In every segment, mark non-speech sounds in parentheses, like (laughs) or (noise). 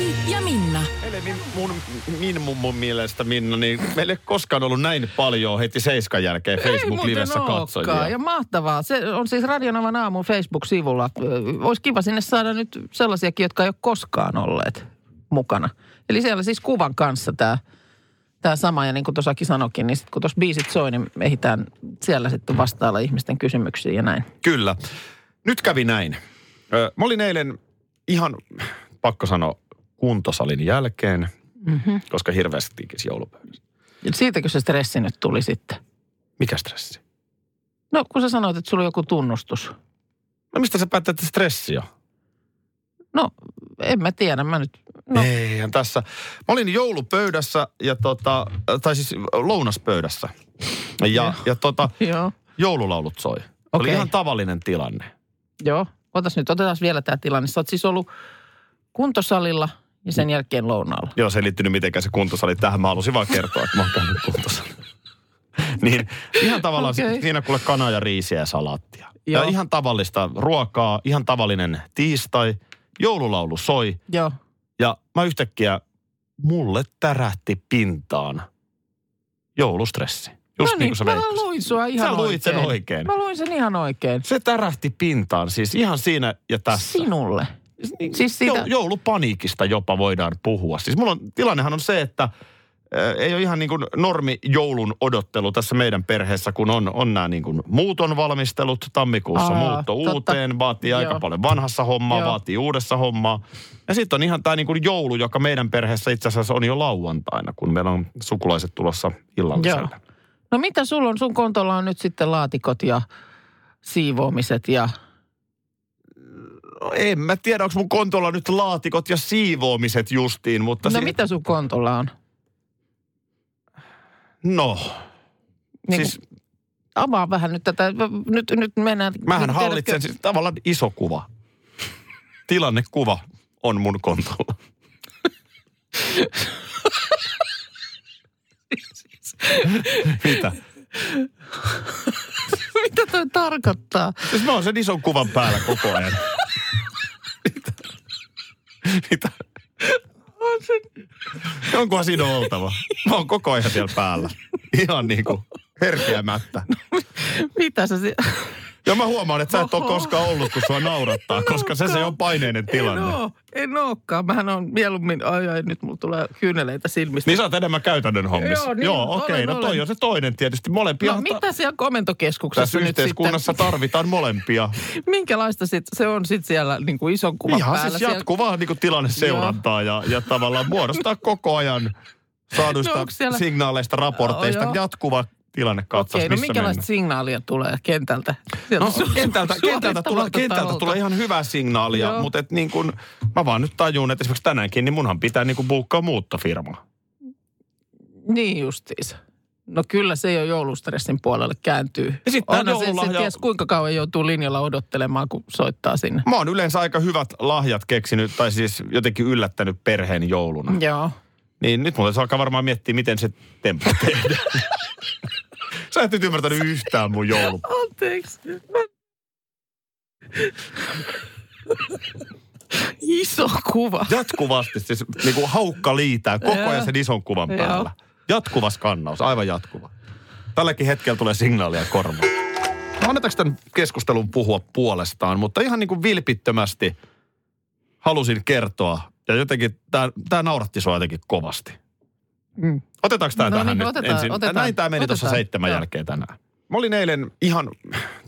Ati ja Minna. Min, mun, min mummun mielestä, Minna, niin meillä ei koskaan ollut näin paljon heti seiskan jälkeen Facebook-livessä katsojia. Ja mahtavaa. Se on siis Radionavan aamun Facebook-sivulla. Olisi kiva sinne saada nyt sellaisiakin, jotka ei ole koskaan olleet mukana. Eli siellä siis kuvan kanssa tämä tämä sama. Ja niin kuin tuossakin sanokin, niin sit kun tuossa biisit soi, niin ehditään siellä sitten vastailla ihmisten kysymyksiin ja näin. Kyllä. Nyt kävi näin. Ö, Mä olin eilen ihan, pakko sanoa, kuntosalin jälkeen, mm-hmm. koska hirveästi tinkisi joulupöydässä. Ja Siitäkö se stressi nyt tuli sitten? Mikä stressi? No kun sä sanoit, että sulla on joku tunnustus. No mistä sä päätät, että stressi on? No en mä tiedä, mä nyt... No. Eihän tässä. Mä olin joulupöydässä ja tota, tai siis lounaspöydässä. Ja, ja tota, (laughs) joo, joululaulut soi. Okay. Oli ihan tavallinen tilanne. joo. Otas nyt, otetaan vielä tämä tilanne. Sä oot siis ollut kuntosalilla ja sen jälkeen lounaalla. Joo, se ei liittynyt mitenkään se kuntosali tähän. Mä halusin vaan kertoa, että mä oon käynyt kuntosalilla. (laughs) niin ihan tavallaan okay. siinä kuule kanaa ja riisiä ja salaattia. Joo. Ja ihan tavallista ruokaa, ihan tavallinen tiistai. Joululaulu soi Joo. ja mä yhtäkkiä, mulle tärähti pintaan joulustressi. Just no niin kuin sä mä luin sua ihan Sä luit sen oikein. oikein. Mä luin sen ihan oikein. Se tärähti pintaan, siis ihan siinä ja tässä. Sinulle. Niin, Siis siitä- jo, joulupaniikista jopa voidaan puhua. Siis mulla on, tilannehan on se, että äh, ei ole ihan niin kuin normi joulun odottelu tässä meidän perheessä, kun on, on nämä niin kuin muuton valmistelut. Tammikuussa Aa, muutto totta. uuteen, vaatii aika Joo. paljon vanhassa hommaa, Joo. vaatii uudessa hommaa. Ja sitten on ihan tämä niin kuin joulu, joka meidän perheessä itse asiassa on jo lauantaina, kun meillä on sukulaiset tulossa illalliselle. Joo. No mitä sulla on? Sun kontolla on nyt sitten laatikot ja siivoamiset ja... No, en mä tiedä, onko mun kontolla nyt laatikot ja siivoamiset justiin, mutta... No si- mitä sun kontolla on? No, Niin siis Avaa vähän nyt tätä. Nyt, nyt mennään... Mähän niin hallitsen tiedätkö- siis tavallaan iso kuva. Tilannekuva on mun kontolla. (laughs) Mitä? Mitä toi tarkoittaa? Siis mä oon sen ison kuvan päällä koko ajan. (laughs) Mitä? Mitä? Onkohan siinä oltava? Mä oon koko ajan siellä päällä. Ihan niin kuin herkeämättä. Mitä sä... Si- Ja mä huomaan, että sä et ole koskaan ollut, kun sua naurattaa, koska se, se on paineinen tilanne. En oo, en ookaan. Mähän on mieluummin... Ai ai, nyt mulla tulee kyyneleitä silmistä. Niin sä oot enemmän käytännön hommissa. Joo, niin, Joo okei. olen, no toi olen. on se toinen tietysti. Molempia No mitä siellä komentokeskuksessa tässä nyt yhteiskunnassa sitten... tarvitaan molempia. (laughs) Minkälaista sit, se on sitten siellä niin kuin ison kuvan Ihan päällä? siis jatkuvaa niin tilanneseurantaa ja, ja tavallaan muodostaa koko ajan (laughs) saaduista No no, onko siellä- signaaleista, raporteista, Oh, joo. jatkuva tilannekatsaus, Okei, no missä minkälaista mennään. signaalia tulee kentältä? Sieltä No, su- kentältä, kentältä, tulee, kentältä tulee ihan hyvää signaalia, Joo. mutta et niin kun, mä vaan nyt tajun, että esimerkiksi tänäänkin, niin munhan pitää niin kuin buukkaa muuttofirma. Niin justiinsa. No kyllä se jo joulustressin puolelle kääntyy. Ja sit tää Onhan se, se joululahja- ties kuinka kauan joutuu linjalla odottelemaan, kun soittaa sinne. Mä oon yleensä aika hyvät lahjat keksinyt, tai siis jotenkin yllättänyt perheen jouluna. Joo. Niin nyt mulla alkaa varmaan miettiä, miten se temppu tehdään. (laughs) Sä et nyt ymmärtänyt yhtään mun joulu. Anteeksi. Iso kuva. Jatkuvasti siis niin kuin haukka liitää koko ajan sen ison kuvan päällä. Jatkuva skannaus, aivan jatkuva. Tälläkin hetkellä tulee signaalia korvaan. No, Annetaanko tämän keskustelun puhua puolestaan, mutta ihan niin kuin vilpittömästi halusin kertoa. Ja jotenkin tämä nauratti sua jotenkin kovasti. Mm. Otetaanko tämä No tähän niin, nyt otetaan, ensin? otetaan. Näin tämä meni tuossa seitsemän joo. jälkeen tänään. Mä olin eilen ihan,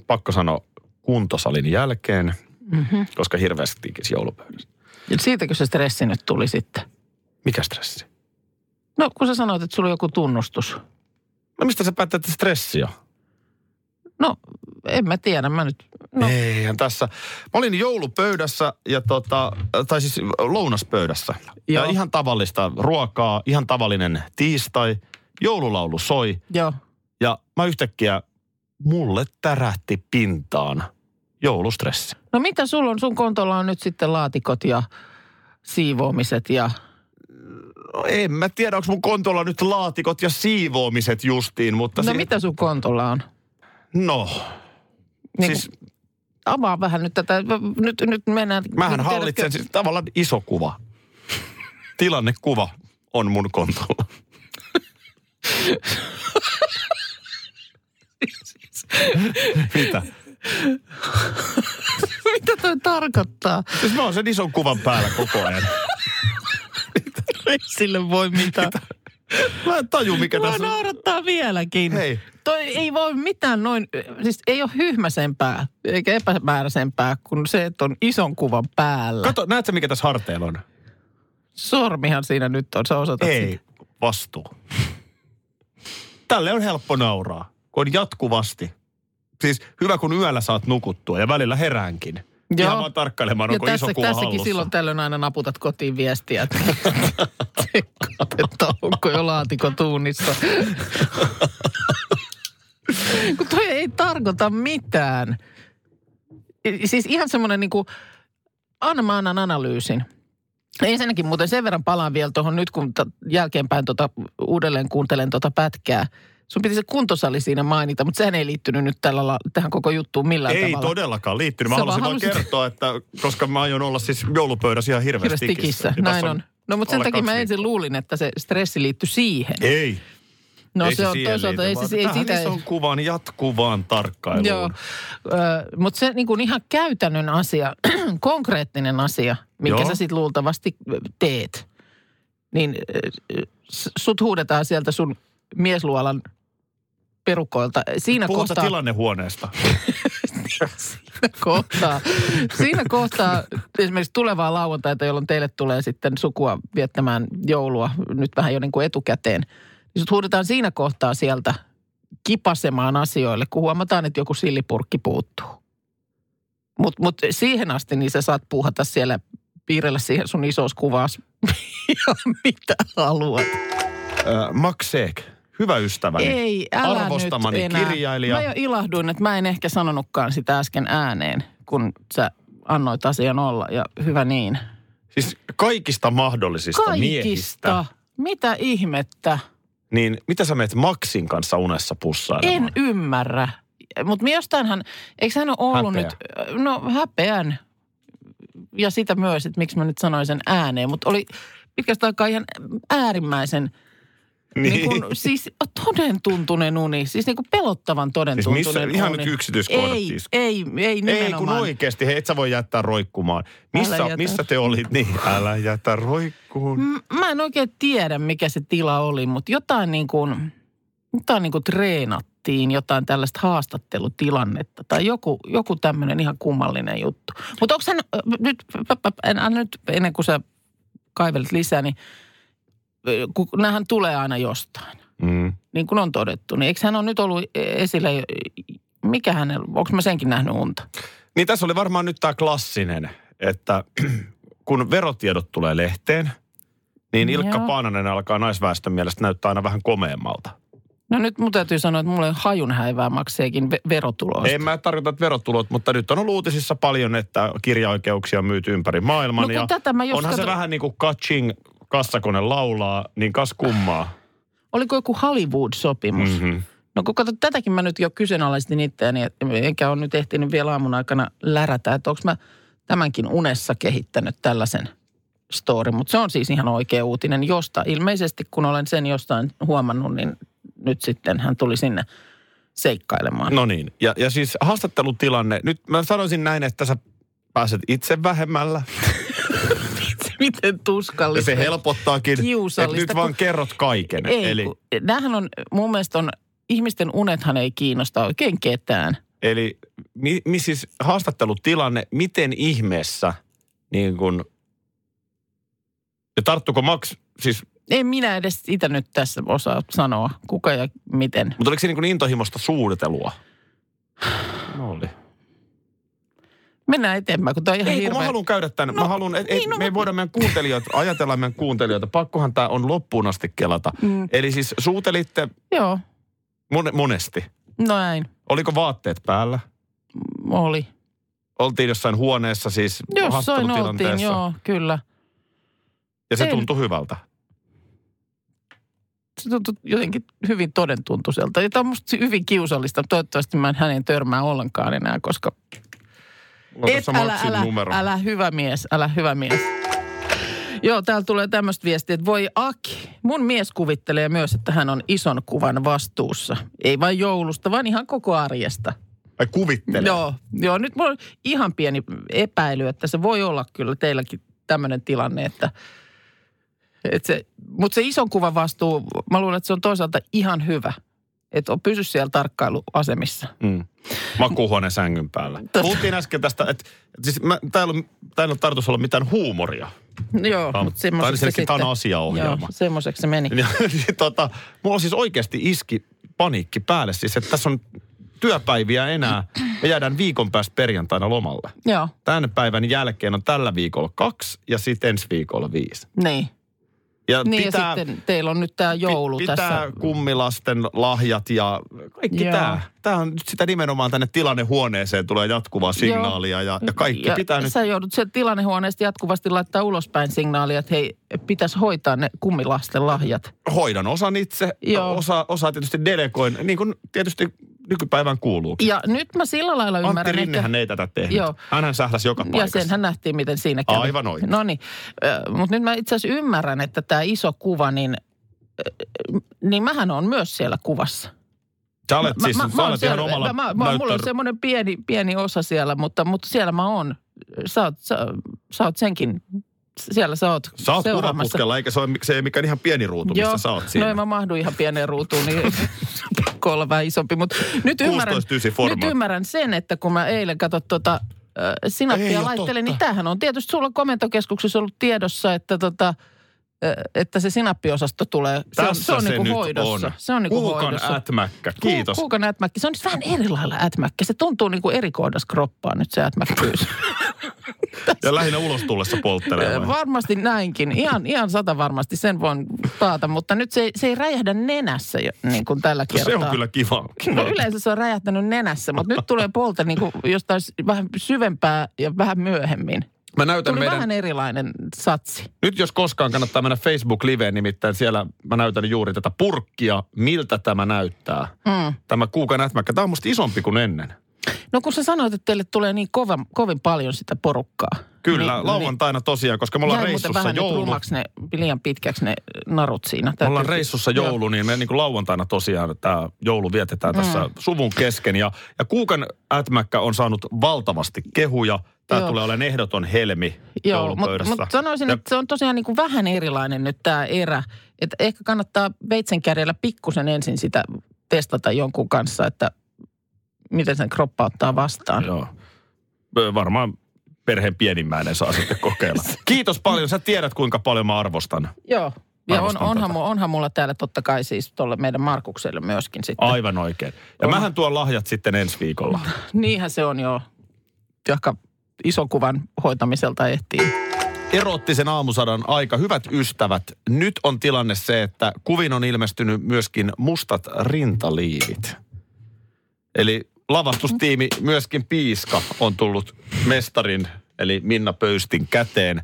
pakko sanoa, kuntosalin jälkeen, Mm-hmm. koska hirveästi tinkisi joulupöydässä. Siitäkö se stressi nyt tuli sitten? Mikä stressi? No kun sä sanoit, että sulla on joku tunnustus. No mistä sä päätät, että stressi on? No en mä tiedä, mä nyt... No. Eihän tässä. Mä olin joulupöydässä ja tota, tai siis lounaspöydässä. Joo. Ja ihan tavallista ruokaa, ihan tavallinen tiistai. Joululaulu soi joo. ja mä yhtäkkiä, mulle tärähti pintaan joulustressi. No mitä sulla on? Sun kontolla on nyt sitten laatikot ja siivoamiset ja... No, en mä tiedä, onko mun kontolla nyt laatikot ja siivoamiset justiin, mutta... No si- mitä sun kontolla on? No, Niin siis... Avaa vähän nyt tätä. Nyt, nyt mennään... mähän niin hallitsen tiedätkö- siis tavallaan iso kuva. Tilannekuva on mun kontolla. (laughs) Mitä? Mitä toi tarkoittaa? Siis mä oon sen ison kuvan päällä koko ajan. Ei sille voi mitään. (laughs) Mä en taju, mikä Mua tässä on. naurattaa vieläkin. Hei. Toi ei voi mitään noin, siis ei ole hyhmäsempää eikä epämääräisempää kuin se, että on ison kuvan päällä. Kato, näet sä mikä tässä harteilla on? Sormihan siinä nyt on, sä osoitat Ei, sitä. vastuu. Tälle on helppo nauraa, kun on jatkuvasti. Siis hyvä, kun yöllä saat nukuttua ja välillä heräänkin. Joo. Ihan vaan tarkkailemaan, Ja onko tässä, iso kuva tässäkin hallussa. silloin tällöin aina naputat kotiin viestiä, että (laughs) että onko jo laatikko tuunissa. (laughs) Kun toi ei tarkoita mitään. Siis ihan semmoinen niin kuin, anna mä annan analyysin. Ensinnäkin muuten sen verran palaan vielä tuohon nyt, kun jälkeenpäin tota, uudelleen kuuntelen tuota pätkää. Sun piti se kuntosali siinä mainita, mutta sehän ei liittynyt nyt tällä, la- tähän koko juttuun millään Ei tavalla. todellakaan liittynyt. Mä Sä halusin vaan halusit- kertoa, että koska mä aion olla siis joulupöydässä ihan hirveästi tikissä. Tässä Näin on. No mutta sen takia mä ensin viikkoa. luulin, että se stressi liittyi siihen. Ei. No ei se, on siihen toisaalta, liity, ei se, ei sitä... ison kuvan jatkuvaan tarkkailuun. Joo, mutta se niin kuin ihan käytännön asia, (clears throat) konkreettinen asia, minkä Joo. sä sitten luultavasti teet, niin sut huudetaan sieltä sun miesluolan perukoilta. Siinä Puhutaan kohtaa, tilannehuoneesta. siinä kohtaa, siinä kohtaa esimerkiksi tulevaa lauantaita, jolloin teille tulee sitten sukua viettämään joulua nyt vähän jo niin kuin etukäteen. Niin sut huudetaan siinä kohtaa sieltä kipasemaan asioille, kun huomataan, että joku sillipurkki puuttuu. Mutta mut siihen asti niin sä saat puuhata siellä, piirrellä siihen sun isos kuvas ja (laughs) mitä haluat. Äh, Max Seek, hyvä ystäväni. Ei, älä Arvostamani nyt enää. kirjailija. Mä jo ilahduin, että mä en ehkä sanonutkaan sitä äsken ääneen, kun sä annoit asian olla ja hyvä niin. Siis kaikista mahdollisista miehistä. Kaikista. Mitä ihmettä? Niin mitä sä meet Maxin kanssa unessa pussailemaan? En ymmärrä. Mutta jostainhan, eikö hän ole ollut Häpeä. nyt, no häpeän. Ja sitä myös, että miksi mä nyt sanoin sen ääneen. Mutta oli pitkästä aikaa ihan äärimmäisen, niin. Niin kun, siis toden tuntunen uni. Siis niin kuin pelottavan toden Siis missä- ihan uni. nyt yksityiskohdat Ei, siis. ei, ei Ei kun oikeasti, hei, et sä voi jättää roikkumaan. Missä, jätä. missä te olit? Niin, älä jätä roikkuun. M- Mä en oikein tiedä, mikä se tila oli, mutta jotain niin kuin, jotain niin kuin treenattiin, jotain tällaista haastattelutilannetta tai joku, joku tämmöinen ihan kummallinen juttu. Mutta onko hän, nyt, en, anna nyt ennen kuin sä kaivelet lisää, niin kun näähän tulee aina jostain, Mm. niin kuin on todettu, niin eikö hän ole nyt ollut esillä, mikä hänellä, onko mä senkin nähnyt unta? Niin tässä oli varmaan nyt tämä klassinen, että (clears throat) kun verotiedot tulee lehteen, niin Ilkka Joo. Paananen alkaa naisväestön mielestä näyttää aina vähän komeammalta. No nyt mun täytyy sanoa, että mulla on hajun häivää makseekin ve- verotuloista. En mä tarkoita että verotulot, mutta nyt on ollut uutisissa paljon, että kirjaoikeuksia on myyty ympäri maailman. No ja tätä mä just onhan se kato- vähän niin kuin Kaching kassakone laulaa, niin kas kummaa. Oliko joku Hollywood-sopimus? Mm-hmm. No kun kato, tätäkin mä nyt jo kyseenalaistin itseäni, enkä ole nyt ehtinyt vielä aamun aikana lärätä, että onko mä tämänkin unessa kehittänyt tällaisen story. Mutta se on siis ihan oikea uutinen, josta ilmeisesti kun olen sen jostain huomannut, niin nyt sitten hän tuli sinne seikkailemaan. No niin, ja, ja siis haastattelutilanne, nyt mä sanoisin näin, että sä pääset itse vähemmällä. (laughs) Miten Ja tuskallista. se helpottaakin, että nyt vaan kun- kerrot kaiken. Ei, eli, kun, näähän on, mun mielestä on, ihmisten unethan ei kiinnosta oikein ketään. eli mi, mi, siis haastattelutilanne, miten ihmeessä niin kun, ja tarttuko Max, siis, En minä edes sitä nyt tässä osaa sanoa, kuka ja miten. mutta oliko se niin kuin intohimosta suunnitelua? No oli. Mennään eteenpäin, kun tämä on ihan Ei, kun hirveä. mä haluan käydä tänne. No, mä haluan, et, niin, niin, no, no, me ei mut- voida meidän kuuntelijoita, ajatella meidän kuuntelijoita. Pakkohan tämä on loppuun asti kelata. Mm. Eli siis suutelitte Joo, mon, monesti. no näin. Oliko vaatteet päällä? Oli. Oltiin jossain huoneessa siis Jossain oltiin, joo, kyllä. Ja se En- tuntui hyvältä. Se tuntui jotenkin hyvin todentuntuiselta. Ja tämä on musta hyvin kiusallista. Toivottavasti mä en hänen törmää ollenkaan enää, koska Et, älä, älä, numero. älä hyvä mies, älä hyvä mies. Joo, täällä tulee tämmöistä viestiä, että voi Aki, mun mies kuvittelee myös, että hän on ison kuvan vastuussa. Ei vain joulusta, vaan ihan koko arjesta. Ai kuvittelee. Joo, joo, nyt mulla on ihan pieni epäily, että se voi olla kyllä teilläkin tämmöinen tilanne, että, että se, mutta se ison kuvan vastuu, mä luulen, että se on toisaalta ihan hyvä. Että on pysy siellä tarkkailuasemissa. Mm. Makuuhuoneen sängyn päällä. Puhuttiin äsken tästä, että, siis mä, täällä, on, täällä ole tarkoitus olla mitään huumoria. No Joo, Tämä- mutta tai semmoiseksi ensinnäkin tämä on asiaohjelma. Joo, semmoiseksi se meni. Ja, (laughs) niin, tota, mulla siis oikeasti iski paniikki päälle siis, että tässä on työpäiviä enää. Me jäädään viikon päästä perjantaina lomalle. Joo, Tämän päivän jälkeen on tällä viikolla kaksi ja sitten ensi viikolla viisi. niin. Ja Niin pitää, ja sitten teillä on nyt tämä joulu pitää tässä. kummilasten lahjat ja kaikki Joo. tämä. Tämä on nyt sitä nimenomaan tänne tilannehuoneeseen tulee jatkuvaa signaalia ja, ja kaikki ja pitää nyt... Sä joudut sieltä tilannehuoneesta jatkuvasti laittaa ulospäin signaalia, että hei, pitäisi hoitaa ne kummilasten lahjat. Hoidan osan itse, Joo. osa, osa tietysti delegoin, niin kuin tietysti nykypäivän kuuluukin. Ja nyt mä sillä lailla Antti ymmärrän, Rinnehän ei tätä tehnyt. Joo. Hänhän sähläsi joka Ja paikassa. senhän nähtiin, miten siinä kävi. Aivan oikein. No niin, mutta nyt mä itse asiassa ymmärrän, että tämä iso kuva, niin, niin mähän on myös siellä kuvassa. Sä olet siis, sä oon olet ihan siellä- omalla mä, mä, mulla on semmoinen pieni, pieni osa siellä, mutta, mutta siellä mä oon. Sä oot, sä, sä oot senkin, siellä sä oot Sä oot kuvaputkella, eikä se ole se ei mikään ihan pieni ruutu, missä sä oot siinä. no en mä mahdu ihan pieneen ruutuun, niin (laughs) pakko olla vähän isompi. Mutta nyt ymmärrän, 16:9 nyt ymmärrän sen, että kun mä eilen katsoin tota, äh, Ei sinappia oo laittelin, niin tämähän on tietysti sulla komentokeskuksessa ollut tiedossa, että tota, että se sinappiosasto tulee. Se on, se on se niinku nyt hoidossa. on. Se on niinku Kuukan hoidossa. ätmäkkä. Kiitos. Ku- Kuukan ätmäkki. Se on nyt vähän eri lailla ätmäkkä. Se tuntuu niinku eri kohdassa kroppaa nyt se ätmäkkyys. Ja lähinnä ulos tullessa polttelee. vai? Varmasti näinkin. Ihan, ihan sata varmasti sen voin taata, mutta nyt se, ei- se ei räjähdä nenässä jo, niin kuin tällä kertaa. Se on kyllä kiva. kiva. No yleensä se on räjähtänyt nenässä, mutta nyt tulee polta niin kuin jostain vähän syvempää ja vähän myöhemmin. Mä näytän Tuli meidän... vähän erilainen satsi. Nyt jos koskaan kannattaa mennä Facebook-liveen, nimittäin siellä mä näytän juuri tätä purkkia, miltä tämä näyttää. Mm. Tämä kuukan ätmäkkä, tämä on musta isompi kuin ennen. No kun sä sanoit, että teille tulee niin kova, kovin paljon sitä porukkaa. Kyllä, niin, lauantaina tosiaan, koska me ollaan jäi reissussa vähän joulu. rumaksi ne, liian pitkäksi ne narut siinä. Me ollaan reissussa joulu, niin me niin kuin lauantaina tosiaan tämä joulu vietetään tässä Mm. suvun kesken. Ja, ja Kuukan ätmäkkä on saanut valtavasti kehuja. Tämä Joo. tulee olemaan ehdoton helmi Joo, mutta mut sanoisin, ja että se on tosiaan niin kuin vähän erilainen nyt tämä erä. Että ehkä kannattaa veitsenkärjellä pikkusen ensin sitä testata jonkun kanssa, että miten sen kroppa ottaa vastaan. Joo. Varmaan perheen pienimmäinen saa sitten kokeilla. (laughs) Kiitos paljon. Sä tiedät, kuinka paljon mä arvostan. Joo. Ja on, onhan, tätä. onhan mulla täällä totta kai siis tuolle meidän Markukselle myöskin sitten. Aivan oikein. Ja On. mähän tuon lahjat sitten ensi viikolla. (laughs) Niinhän se on jo, johonka ison kuvan hoitamiselta ehtii. Erottisen aamusadan aika. Hyvät ystävät, nyt on tilanne se, että kuvin on ilmestynyt myöskin mustat rintaliivit. Eli lavastustiimi, myöskin Piiska, on tullut mestarin, eli Minna Pöystin käteen.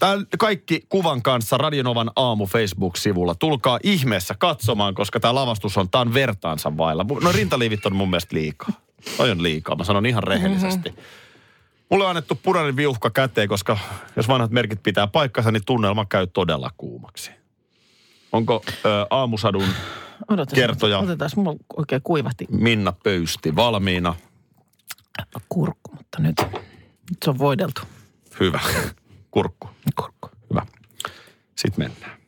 Tämä kaikki kuvan kanssa Radionovan aamu Facebook-sivulla. Tulkaa ihmeessä katsomaan, koska tämä lavastus on, tämä on vertaansa vailla. No rintaliivit on mun mielestä liikaa. Toi on liikaa, mä sanon ihan rehellisesti. Mulle on annettu punainen viuhka käteen, koska jos vanhat merkit pitää paikkansa, niin tunnelma käy todella kuumaksi. Onko ö, aamusadun Odotas, Kertoja. Otetaan, mulla oikein kuivahti Minna Pöysti valmiina? kurkku, mutta nyt, nyt se on voideltu. Hyvä. Kurkku. Kurkku. Hyvä. Sitten mennään.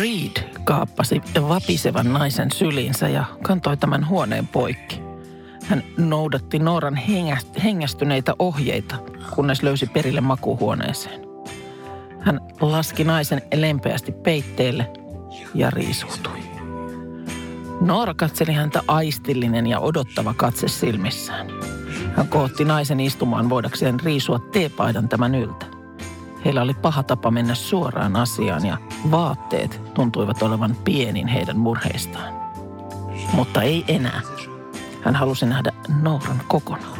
Reed kaappasi vapisevan naisen syliinsä ja kantoi tämän huoneen poikki. Hän noudatti Nooran hengäst- hengästyneitä ohjeita, kunnes löysi perille makuuhuoneeseen. Hän laski naisen lempeästi peitteelle ja riisuutui. Noora katseli häntä aistillinen ja odottava katse silmissään. Hän kootti naisen istumaan voidakseen riisua teepaidan tämän yltä. Heillä oli paha tapa mennä suoraan asiaan ja Vaatteet tuntuivat olevan pienin heidän murheistaan. Mutta ei enää. Hän halusi nähdä Nouran kokonaan.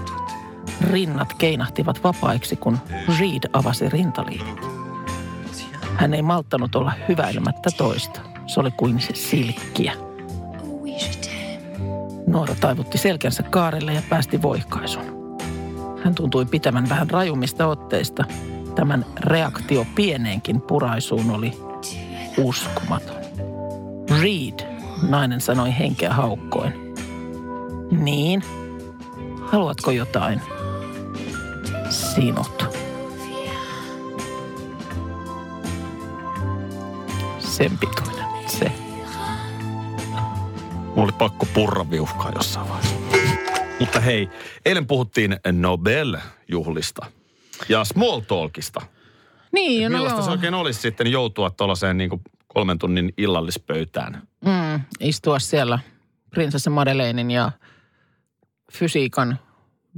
Rinnat keinahtivat vapaiksi, kun Reed avasi rintaliivin. Hän ei malttanut olla hyväilemättä toista. Se oli kuin se silkkiä. Noora taivutti selkänsä kaarelle ja päästi voikaisun. Hän tuntui pitävän vähän rajumista otteista. Tämän reaktio pieneenkin puraisuun oli uskomaton. Reed, nainen sanoi henkeä haukkoen. Niin? Haluatko jotain? Sinut. Sen pituinen se. Mulla oli pakko purra viuhkaa jossain vaiheessa. Mutta hei, eilen puhuttiin Nobel-juhlista ja Small Talkista. Niin, no Millaista joo. se oikein olisi sitten joutua tuollaiseen niin kuin kolmen tunnin illallispöytään? Mm, istua siellä prinsessa Madeleinin ja fysiikan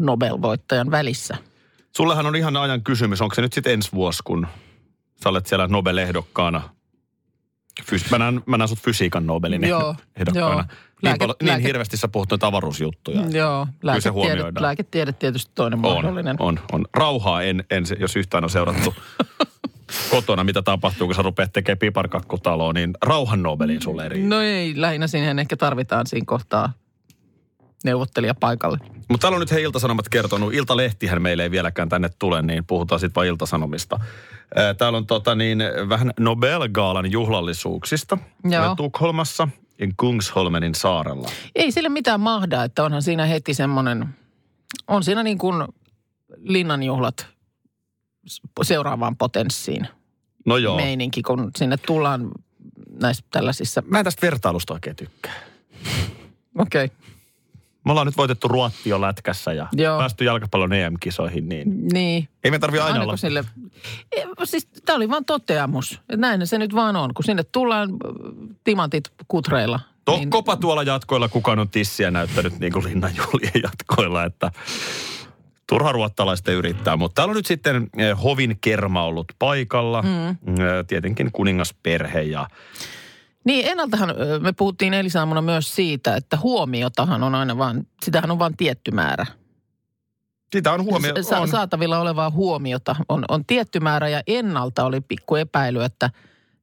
Nobel-voittajan välissä. Sullehan on ihan ajan kysymys, onko se nyt sitten ensi vuosi, kun sä olet siellä Nobel-ehdokkaana? Fys- mä, näen, mä näen sut fysiikan Nobelin Joo, ehdokkaana. joo. Niin, Lääke- niin lääke- hirveästi sä puhut noita avaruusjuttuja. Joo, se lääketiede, lääketiede tietysti toinen On, mahdollinen. on, on. Rauhaa en, en, jos yhtään on seurattu (laughs) kotona, mitä tapahtuu, kun sä rupeat tekemään piparkakkutaloa, niin rauhan Nobelin sulle eri. No ei, lähinnä siihen ehkä tarvitaan siinä kohtaa neuvottelija paikalle. Mutta täällä on nyt he Iltasanomat kertonut, Iltalehtihän meille ei vieläkään tänne tule, niin puhutaan sitten vain Iltasanomista. Ää, Täällä on tota niin, vähän Nobel-gaalan juhlallisuuksista Joo. Tukholmassa Kungsholmenin saarella. Ei sille mitään mahda, että onhan siinä heti semmoinen, on siinä niin kuin linnanjuhlat seuraavaan potenssiin No joo. meininki, kun sinne tullaan näissä tällaisissa, Mä en tästä vertailusta oikein tykkää. okei, okay. Me ollaan nyt voitettu Ruotti jo lätkässä ja Joo. päästy jalkapallon EM-kisoihin, niin niin. ei me tarvi aina Aina olla sille, Eh, siis tämä oli vaan toteamus, että näin se nyt vaan on. Kun sinne tullaan timantit kutreilla. To, niin. Kopa tuolla jatkoilla kukaan on tissiä näyttänyt niin kuin linnanjuhlien (laughs) jatkoilla, että turha ruottalaisten yrittää. Mutta täällä on nyt sitten eh, Hovin kerma ollut paikalla, mm. eh, tietenkin kuningasperhe ja Niin ennaltahan me puhuttiin eilisaamuna myös siitä, että huomiotahan on aina vaan, sitähän on vain tietty määrä. sitä on huomio. Sa- on. saatavilla olevaa huomiota on, on tietty määrä ja ennalta oli pikku epäily, että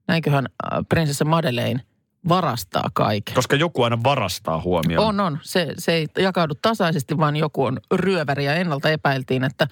näinköhän prinsessa Madeleine varastaa kaiken. Koska joku aina varastaa huomioon. On, on. Se, se ei jakaudu tasaisesti, vaan joku on ryöväri ja ennalta epäiltiin, että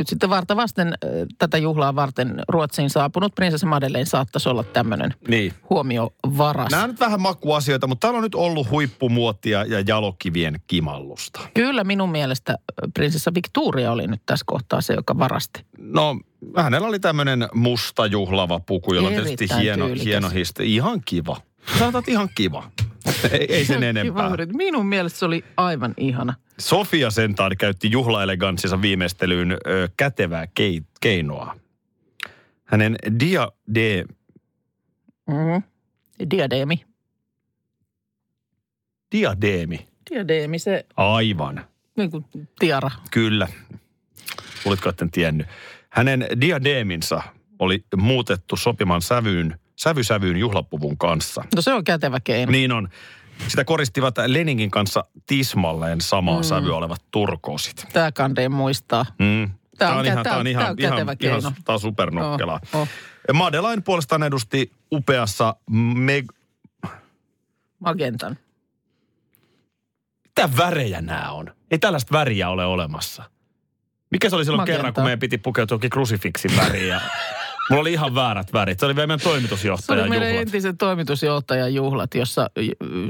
nyt sitten varta vasten äh, tätä juhlaa varten Ruotsiin saapunut prinsessa Madeleine saattaisi olla tämmöinen Niin. huomiovaras. Nämä on nyt vähän makuasioita, mutta täällä on nyt ollut huippumuotia ja jalokivien kimallusta. Kyllä minun mielestä prinsessa Victoria oli nyt tässä kohtaa se, joka varasti. No, hänellä oli tämmöinen musta juhlava puku, jolla on tietysti hieno, tyylikäs. hieno histe. Ihan kiva. Sanotaan, ihan kiva. (laughs) Ei, ei sen enempää. Minun mielestä se oli aivan ihana. Sofia Sentaan käytti juhlaeleganssinsa viimeistelyyn ö, kätevää kei, keinoa. Hänen diade, Mm-hmm. Diadeemi. diadeemi. Diadeemi, se Aivan. niin kuin tiara. Kyllä. Olitko etten tiennyt. Hänen diadeeminsa oli muutettu sopimaan sävyyn, sävysävyyn juhlapuvun kanssa. No se on kätevä keino. Niin on. Sitä koristivat Leningin kanssa tismalleen samaa mm. sävyä olevat turkoosit. Tämä kandeen muistaa. Mm. Tää on kä- ihan, tää on on- ihan, tää on ihan, kätevä ihan, keino. tää on supernokkelaa. Oh, oh. Madeleine puolestaan edusti upeassa me... Magentan. Mitä värejä nämä on? Ei tällaista väriä ole olemassa. Mikä se oli silloin Magenta. kerran, kun meidän piti pukeutua krusifiksin väriin ja (laughs) mulla oli ihan väärät värit. Se oli vielä meidän Se toimitusjohtajan oli meidän juhlat. entisen toimitusjohtajan juhlat, jossa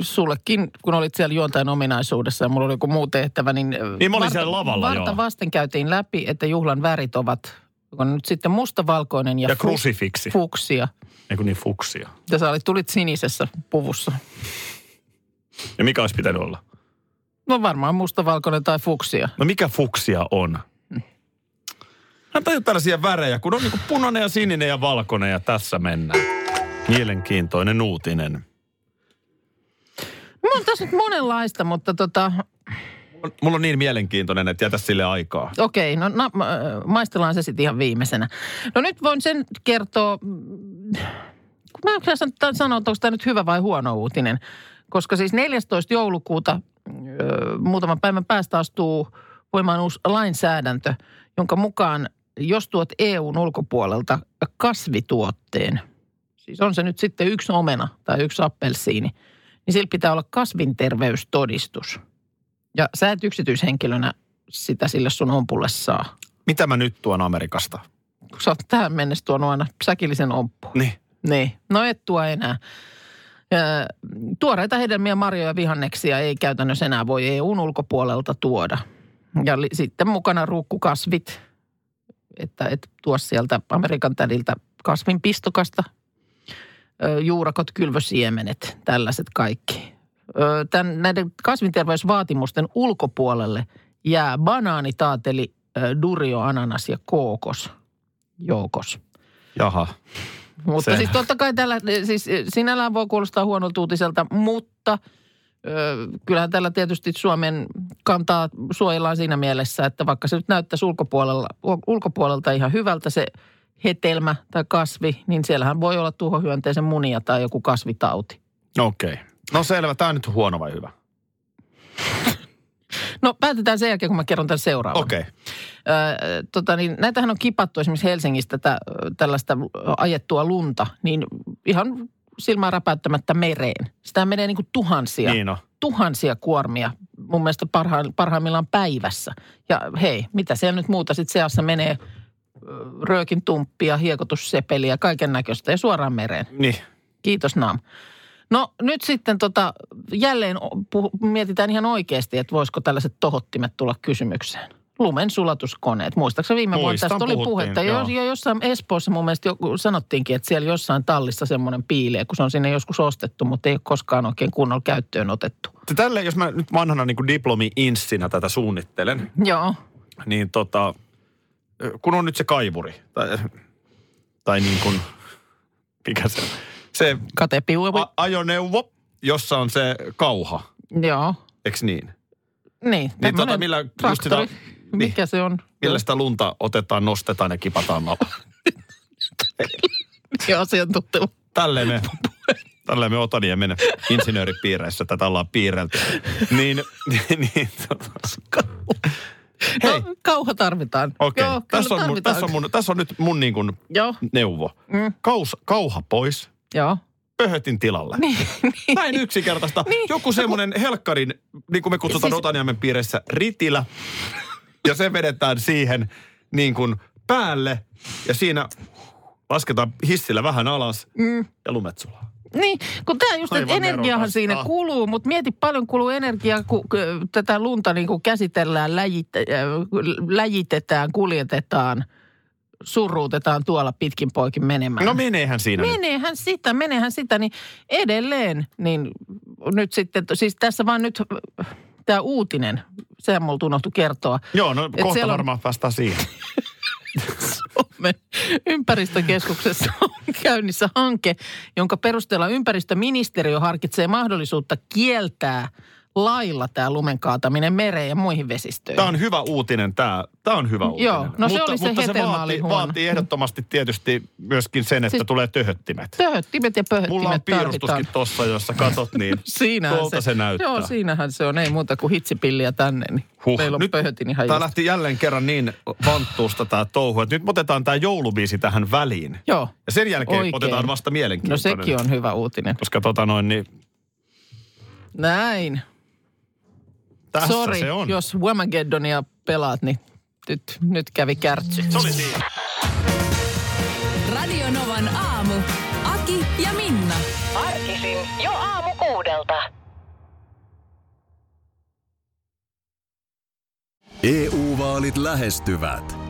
sullekin, kun olit siellä juontajan ominaisuudessa ja mulla oli joku muu tehtävä, niin... Niin mä olin siellä lavalla, varta joo. vasten käytiin läpi, että juhlan värit ovat on nyt sitten mustavalkoinen ja, Ja krusifiksi. fuksia. Eikö niin fuksia. Ja sä olit, tulit sinisessä puvussa. Ja mikä olisi pitänyt olla? No varmaan mustavalkoinen tai fuksia. No mikä fuksia on? Hän tajuu tällaisia värejä, kun on niinku punainen ja sininen ja valkoinen ja tässä mennään. Mielenkiintoinen uutinen. Mulla on tässä nyt monenlaista, mutta tota, Mulla on niin mielenkiintoinen, että jätä sille aikaa. okei, no na, ma- maistellaan se sitten ihan viimeisenä. No nyt voin sen kertoa, mm, mä en kyllä san- sanoa, että onko tämä nyt hyvä vai huono uutinen. Koska siis 14. joulukuuta muutaman päivän päästä astuu voimaan uusi lainsäädäntö, jonka mukaan jos tuot EUn ulkopuolelta kasvituotteen, siis on se nyt sitten yksi omena tai yksi appelsiini, niin sillä pitää olla kasvinterveystodistus. Ja sä et yksityishenkilönä sitä sille sun ompulle saa. Mitä mä nyt tuon Amerikasta? Kun sä oot tähän mennessä tuonut aina säkillisen omppu. Niin. Niin, no et tuo enää. Tuoreita hedelmiä, marjoja ja vihanneksia ei käytännössä enää voi EUn ulkopuolelta tuoda. Ja sitten mukana ruukkukasvit, että et tuo sieltä Amerikan tädiltä kasvin pistokasta, ö, juurakot, kylvösiemenet, tällaiset kaikki. Tän, näiden kasvinterveysvaatimusten ulkopuolelle jää banaani, taateli, durio, ananas ja kookos joukos. Jaha. Mutta Se- siis totta kai tällä, siis sinällään voi kuulostaa huonolta uutiselta, mutta kyllähän tällä tietysti Suomen kantaa suojellaan siinä mielessä, että vaikka se nyt näyttäisi ulkopuolella, ulkopuolelta ihan hyvältä se hetelmä tai kasvi, niin siellähän voi olla tuhohyönteisen munia tai joku kasvitauti. Okei. Okay. No selvä. Tämä on nyt huono vai hyvä? No päätetään sen jälkeen, kun mä kerron tämän seuraavan. Okei. Okay. Ö, tota niin, näitähän on kipattu esimerkiksi Helsingistä tätä, tällaista ajettua lunta, niin ihan silmää räpäyttämättä mereen. Sitä menee niin kuin tuhansia, Niin on. tuhansia kuormia mun mielestä parha, parhaimmillaan päivässä. Ja hei, mitä siellä nyt muuta sitten seassa menee röökin tumppia, hiekotussepeliä, kaiken näköistä ja suoraan mereen. Niin. Kiitos Naam. No nyt sitten tota, jälleen puhu, mietitään ihan oikeasti, että voisiko tällaiset tohottimet tulla kysymykseen. Lumen sulatuskoneet. Muistaakseni viime vuonna Muistan, tästä oli puhetta. joo. Jo, jo jossain Espoossa mun mielestä jo, sanottiinkin, että siellä jossain tallissa semmoinen piilee, kun se on sinne joskus ostettu, mutta ei ole koskaan oikein kunnolla käyttöön otettu. Tälle, jos mä nyt vanhana niin diplomi-inssinä tätä suunnittelen, Joo, niin tota, kun on nyt se kaivuri, tai, tai niin kuin, mikä se, se katepiu. a, ajoneuvo, jossa on se kauha, Joo, eks niin? niin. Niin tota, millä just traktori. sitä, Mikä se on? millä sitä lunta otetaan, nostetaan ja kipataan alla. (laughs) Ja asiantunteva. Tälleen me, tälleen me Otaniemen insinööripiireissä tätä ollaan piirrelty. Niin, niin, (laughs) niin tota, Hei. No, kauha tarvitaan. okei. Okay. Tässä, on mun, tässä, on mun, tässä on nyt mun niin kuin Joo, neuvo. Mm. Kaus, kauha pois, joo. pöhötin tilalle. Niin, niin. Näin yksinkertaista. Niin. Joku semmoinen helkkarin, niin kuin me kutsutaan siis... Otaniemen piirissä, ritilä. Ja se vedetään siihen niin kuin päälle. Ja siinä lasketaan hissillä vähän alas Mm. ja lumet sulaa. Niin, kun tämä just, että energiahan nerokasta. siinä kuluu, mutta mieti paljon kuluu energiaa, kun tätä lunta niin kuin käsitellään, läjit, läjitetään, kuljetetaan, surruutetaan tuolla pitkin poikin menemään. No meneehän siinä nyt. Meneehän sitä, menehän sitä, niin edelleen, niin nyt sitten, siis tässä vaan nyt tämä uutinen, sehän multa unohtui kertoa. Joo, no kohta siellä on- varmaan päästään siihen. (laughs) Suomen ympäristökeskuksessa on käynnissä hanke, jonka perusteella ympäristöministeriö harkitsee mahdollisuutta kieltää lailla tämä lumen kaataminen mereen ja muihin vesistöihin. Tämä on hyvä uutinen, tämä, tämä on hyvä uutinen. Joo, no se mutta, oli se mutta se vaatii, vaatii ehdottomasti tietysti myöskin sen, että Siis- tulee töhöttimet. Töhöttimet ja pöhöttimet Mulla on piirustuskin tossa, jossa katot, niin (laughs) tuolta se, näyttää. Joo, siinähän se on. Ei muuta kuin hitsipilliä tänne, niin Huh. meillä on Nyt pöhötin ihan Tämä lähti jälleen kerran niin vanttuusta tämä touhu, että nyt otetaan tämä joulubiisi tähän väliin. Joo, Ja sen jälkeen Oikein. otetaan vasta no mielenkiintoinen. sekin on hyvä uutinen. Koska tota noin, niin Näin. Tässä Sori, se on. jos Wamagedonia pelaat, niin nyt, nyt kävi kärtsy. Se oli siinä. Radio Novan aamu. Aki ja Minna. Arkisin jo aamu kuudelta. EU-vaalit lähestyvät.